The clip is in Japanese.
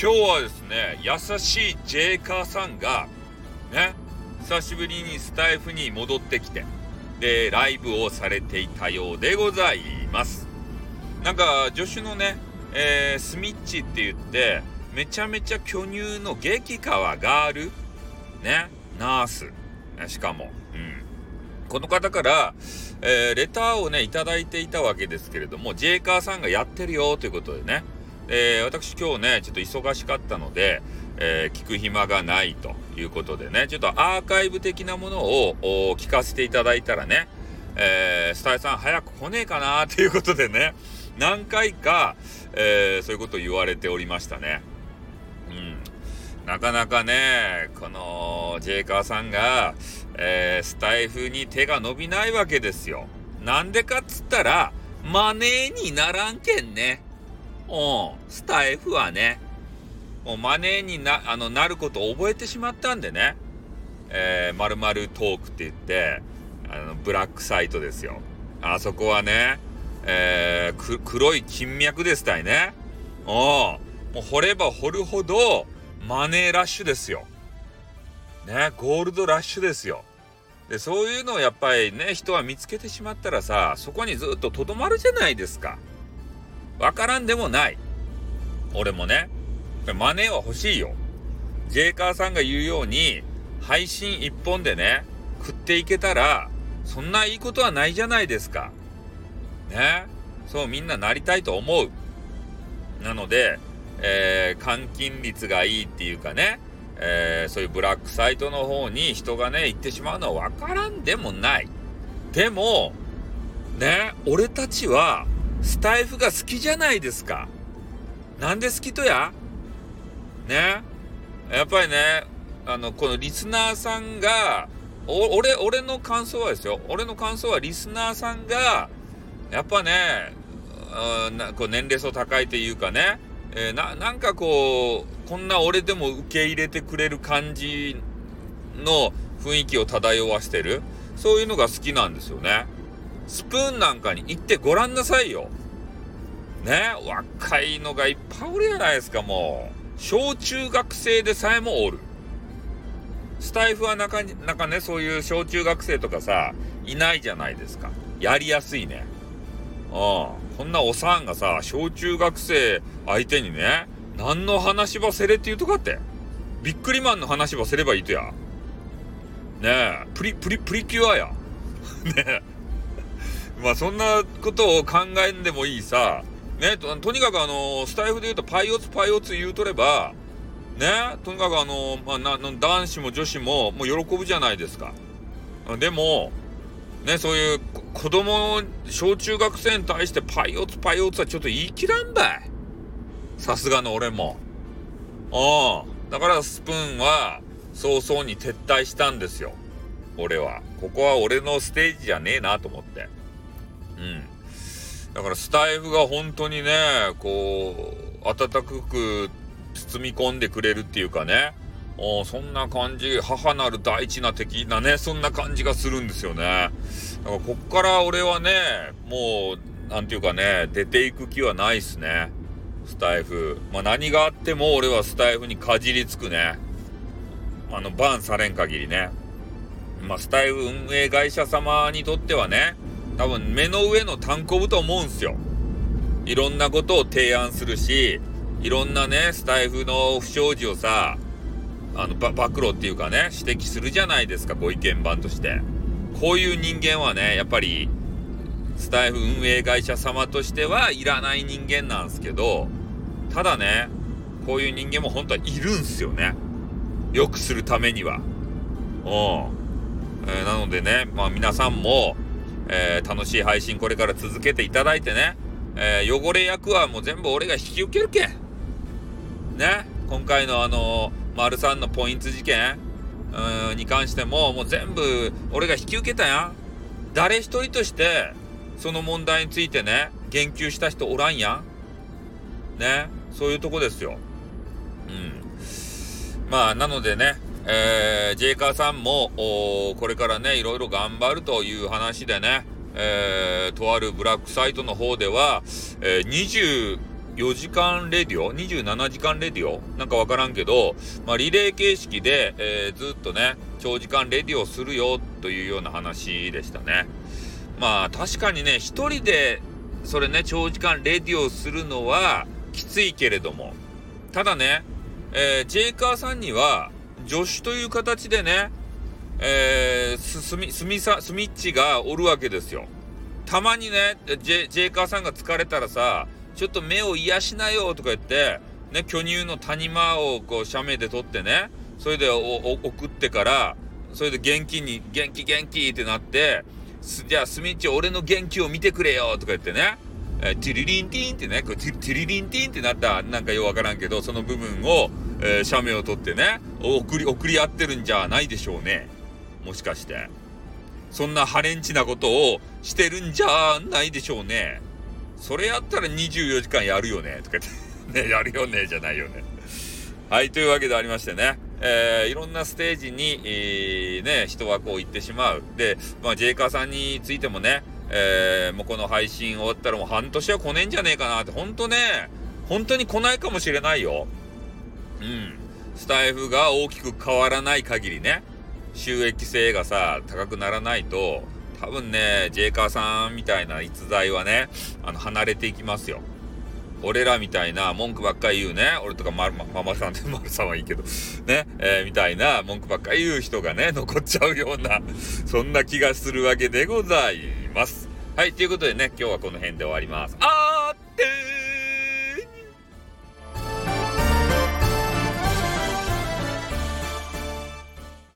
今日はですね、優しいジェイカーさんが、ね、久しぶりにスタイフに戻ってきて、で、ライブをされていたようでございます。なんか、助手のね、えー、スミッチって言って、めちゃめちゃ巨乳の激川ガール、ね、ナース、しかも、うん。この方から、えー、レターをね、いただいていたわけですけれども、ジェイカーさんがやってるよということでね、えー、私今日ね、ちょっと忙しかったので、えー、聞く暇がないということでね、ちょっとアーカイブ的なものを聞かせていただいたらね、えー、スタイさん早く来ねえかなということでね、何回か、えー、そういうことを言われておりましたね。うん。なかなかね、この、ジェイカーさんが、えー、スタイフに手が伸びないわけですよ。なんでかっつったら、マネーにならんけんね。うん、スタイフはね、もうマネーにな、あの、なることを覚えてしまったんでね、えー、まるまるトークって言って、あの、ブラックサイトですよ。あそこはね、えー、黒い金脈ですたいね。うん。もう掘れば掘るほど、マネーラッシュですよ。ね、ゴールドラッシュですよ。で、そういうのをやっぱりね、人は見つけてしまったらさ、そこにずっととどまるじゃないですか。わからんでもない。俺もね、マネーは欲しいよ。ジェイカーさんが言うように、配信一本でね、食っていけたら、そんないいことはないじゃないですか。ね。そうみんななりたいと思う。なので、えー、換金率がいいっていうかね、えー、そういうブラックサイトの方に人がね、行ってしまうのはわからんでもない。でも、ね、俺たちは、スタイフが好きじゃないですか。なんで好きとや？ね？やっぱりね、あの、このリスナーさんが、俺、俺の感想はですよ。俺の感想はリスナーさんが、やっぱね、なこう年齢層高いというかね、えー、な、なんかこう、こんな俺でも受け入れてくれる感じの雰囲気を漂わしてる。そういうのが好きなんですよね。スプーンなんかに行ってごらんなさいよ。ね、若いのがいっぱいおるじゃないですか、もう。小中学生でさえもおる。スタイフはなかなかね、そういう小中学生とかさ、いないじゃないですか。やりやすいね。うん。こんなおさんがさ、小中学生相手にね、何の話ばせれって言うとかって。ビックリマンの話ばせればいいとや。ね？え、プリ、プリ、プリキュアや。ね？え。まあそんなことを考えんでもいいさ、ね、ととにかくあの、スタイフで言うとパイオツパイオツ言うとれば、ね、とにかくあの、まあ、な男子も女子ももう喜ぶじゃないですか。でも、ね、そういう子供、小中学生に対してパイオツパイオツはちょっと言い切らんばい。さすがの俺も。ああ。だからスプーンは早々に撤退したんですよ。俺は。ここは俺のステージじゃねえなと思って。うん。だからスタイフが本当にね、こう、温かく包み込んでくれるっていうかね、おそんな感じ、母なる大事な敵なね、そんな感じがするんですよね。だからこっから俺はね、もう、なんていうかね、出ていく気はないっすね。スタイフ。まあ何があっても俺はスタイフにかじりつくね。あの、バンされん限りね。まあスタイフ運営会社様にとってはね、多分目の上の単行部と思うんすよ。いろんなことを提案するし、いろんなね、スタイフの不祥事をさ、あの、暴露っていうかね、指摘するじゃないですか、ご意見番として。こういう人間はね、やっぱり、スタイフ運営会社様としてはいらない人間なんですけど、ただね、こういう人間も本当はいるんすよね。良くするためには。うん。えー、なのでね、まあ皆さんも、えー、楽しい配信これから続けていただいてね、えー、汚れ役はもう全部俺が引き受けるけ。ね、今回のあのー、丸さんのポイント事件に関しても、もう全部俺が引き受けたやん。誰一人として、その問題についてね、言及した人おらんやん。ね、そういうとこですよ。うん。まあ、なのでね、えー、ジェイカーさんも、これからね、いろいろ頑張るという話でね、えー、とあるブラックサイトの方では、えー、24時間レディオ ?27 時間レディオなんかわからんけど、まあ、リレー形式で、えー、ずっとね、長時間レディオするよというような話でしたね。まあ確かにね、一人でそれね、長時間レディオするのはきついけれども、ただね、えー、ジェイカーさんには助手という形でね、えー、す、すみ、すみさ、すみっちがおるわけですよ。たまにね、ジェ、ジェイカーさんが疲れたらさ、ちょっと目を癒しなよとか言って、ね、巨乳の谷間をこう、写メで撮ってね、それで送ってから、それで元気に、元気元気ってなって、じゃあ、スミッチ俺の元気を見てくれよとか言ってね、えー、ティリリンティーンってね、こうティリリンティーンってなった、なんかようわからんけど、その部分を、えー、写メを撮ってね、送り、送り合ってるんじゃないでしょうね。もしかして。そんなハレンチなことをしてるんじゃないでしょうね。それやったら24時間やるよね。とか言って、ね、やるよね、じゃないよね。はい、というわけでありましてね。えー、いろんなステージに、えー、ね、人はこう行ってしまう。で、まあ、ジェイカーさんについてもね、えー、もうこの配信終わったらもう半年は来ねえんじゃねえかなって、ほんとね、本当に来ないかもしれないよ。うん。スタイフが大きく変わらない限りね。収益性がさ、高くならないと、多分ね、ジェイカーさんみたいな逸材はね、あの、離れていきますよ。俺らみたいな文句ばっかり言うね。俺とかま、ま、ママさんで、マルさんはいいけど、ね、えー、みたいな文句ばっかり言う人がね、残っちゃうような、そんな気がするわけでございます。はい、ということでね、今日はこの辺で終わります。あー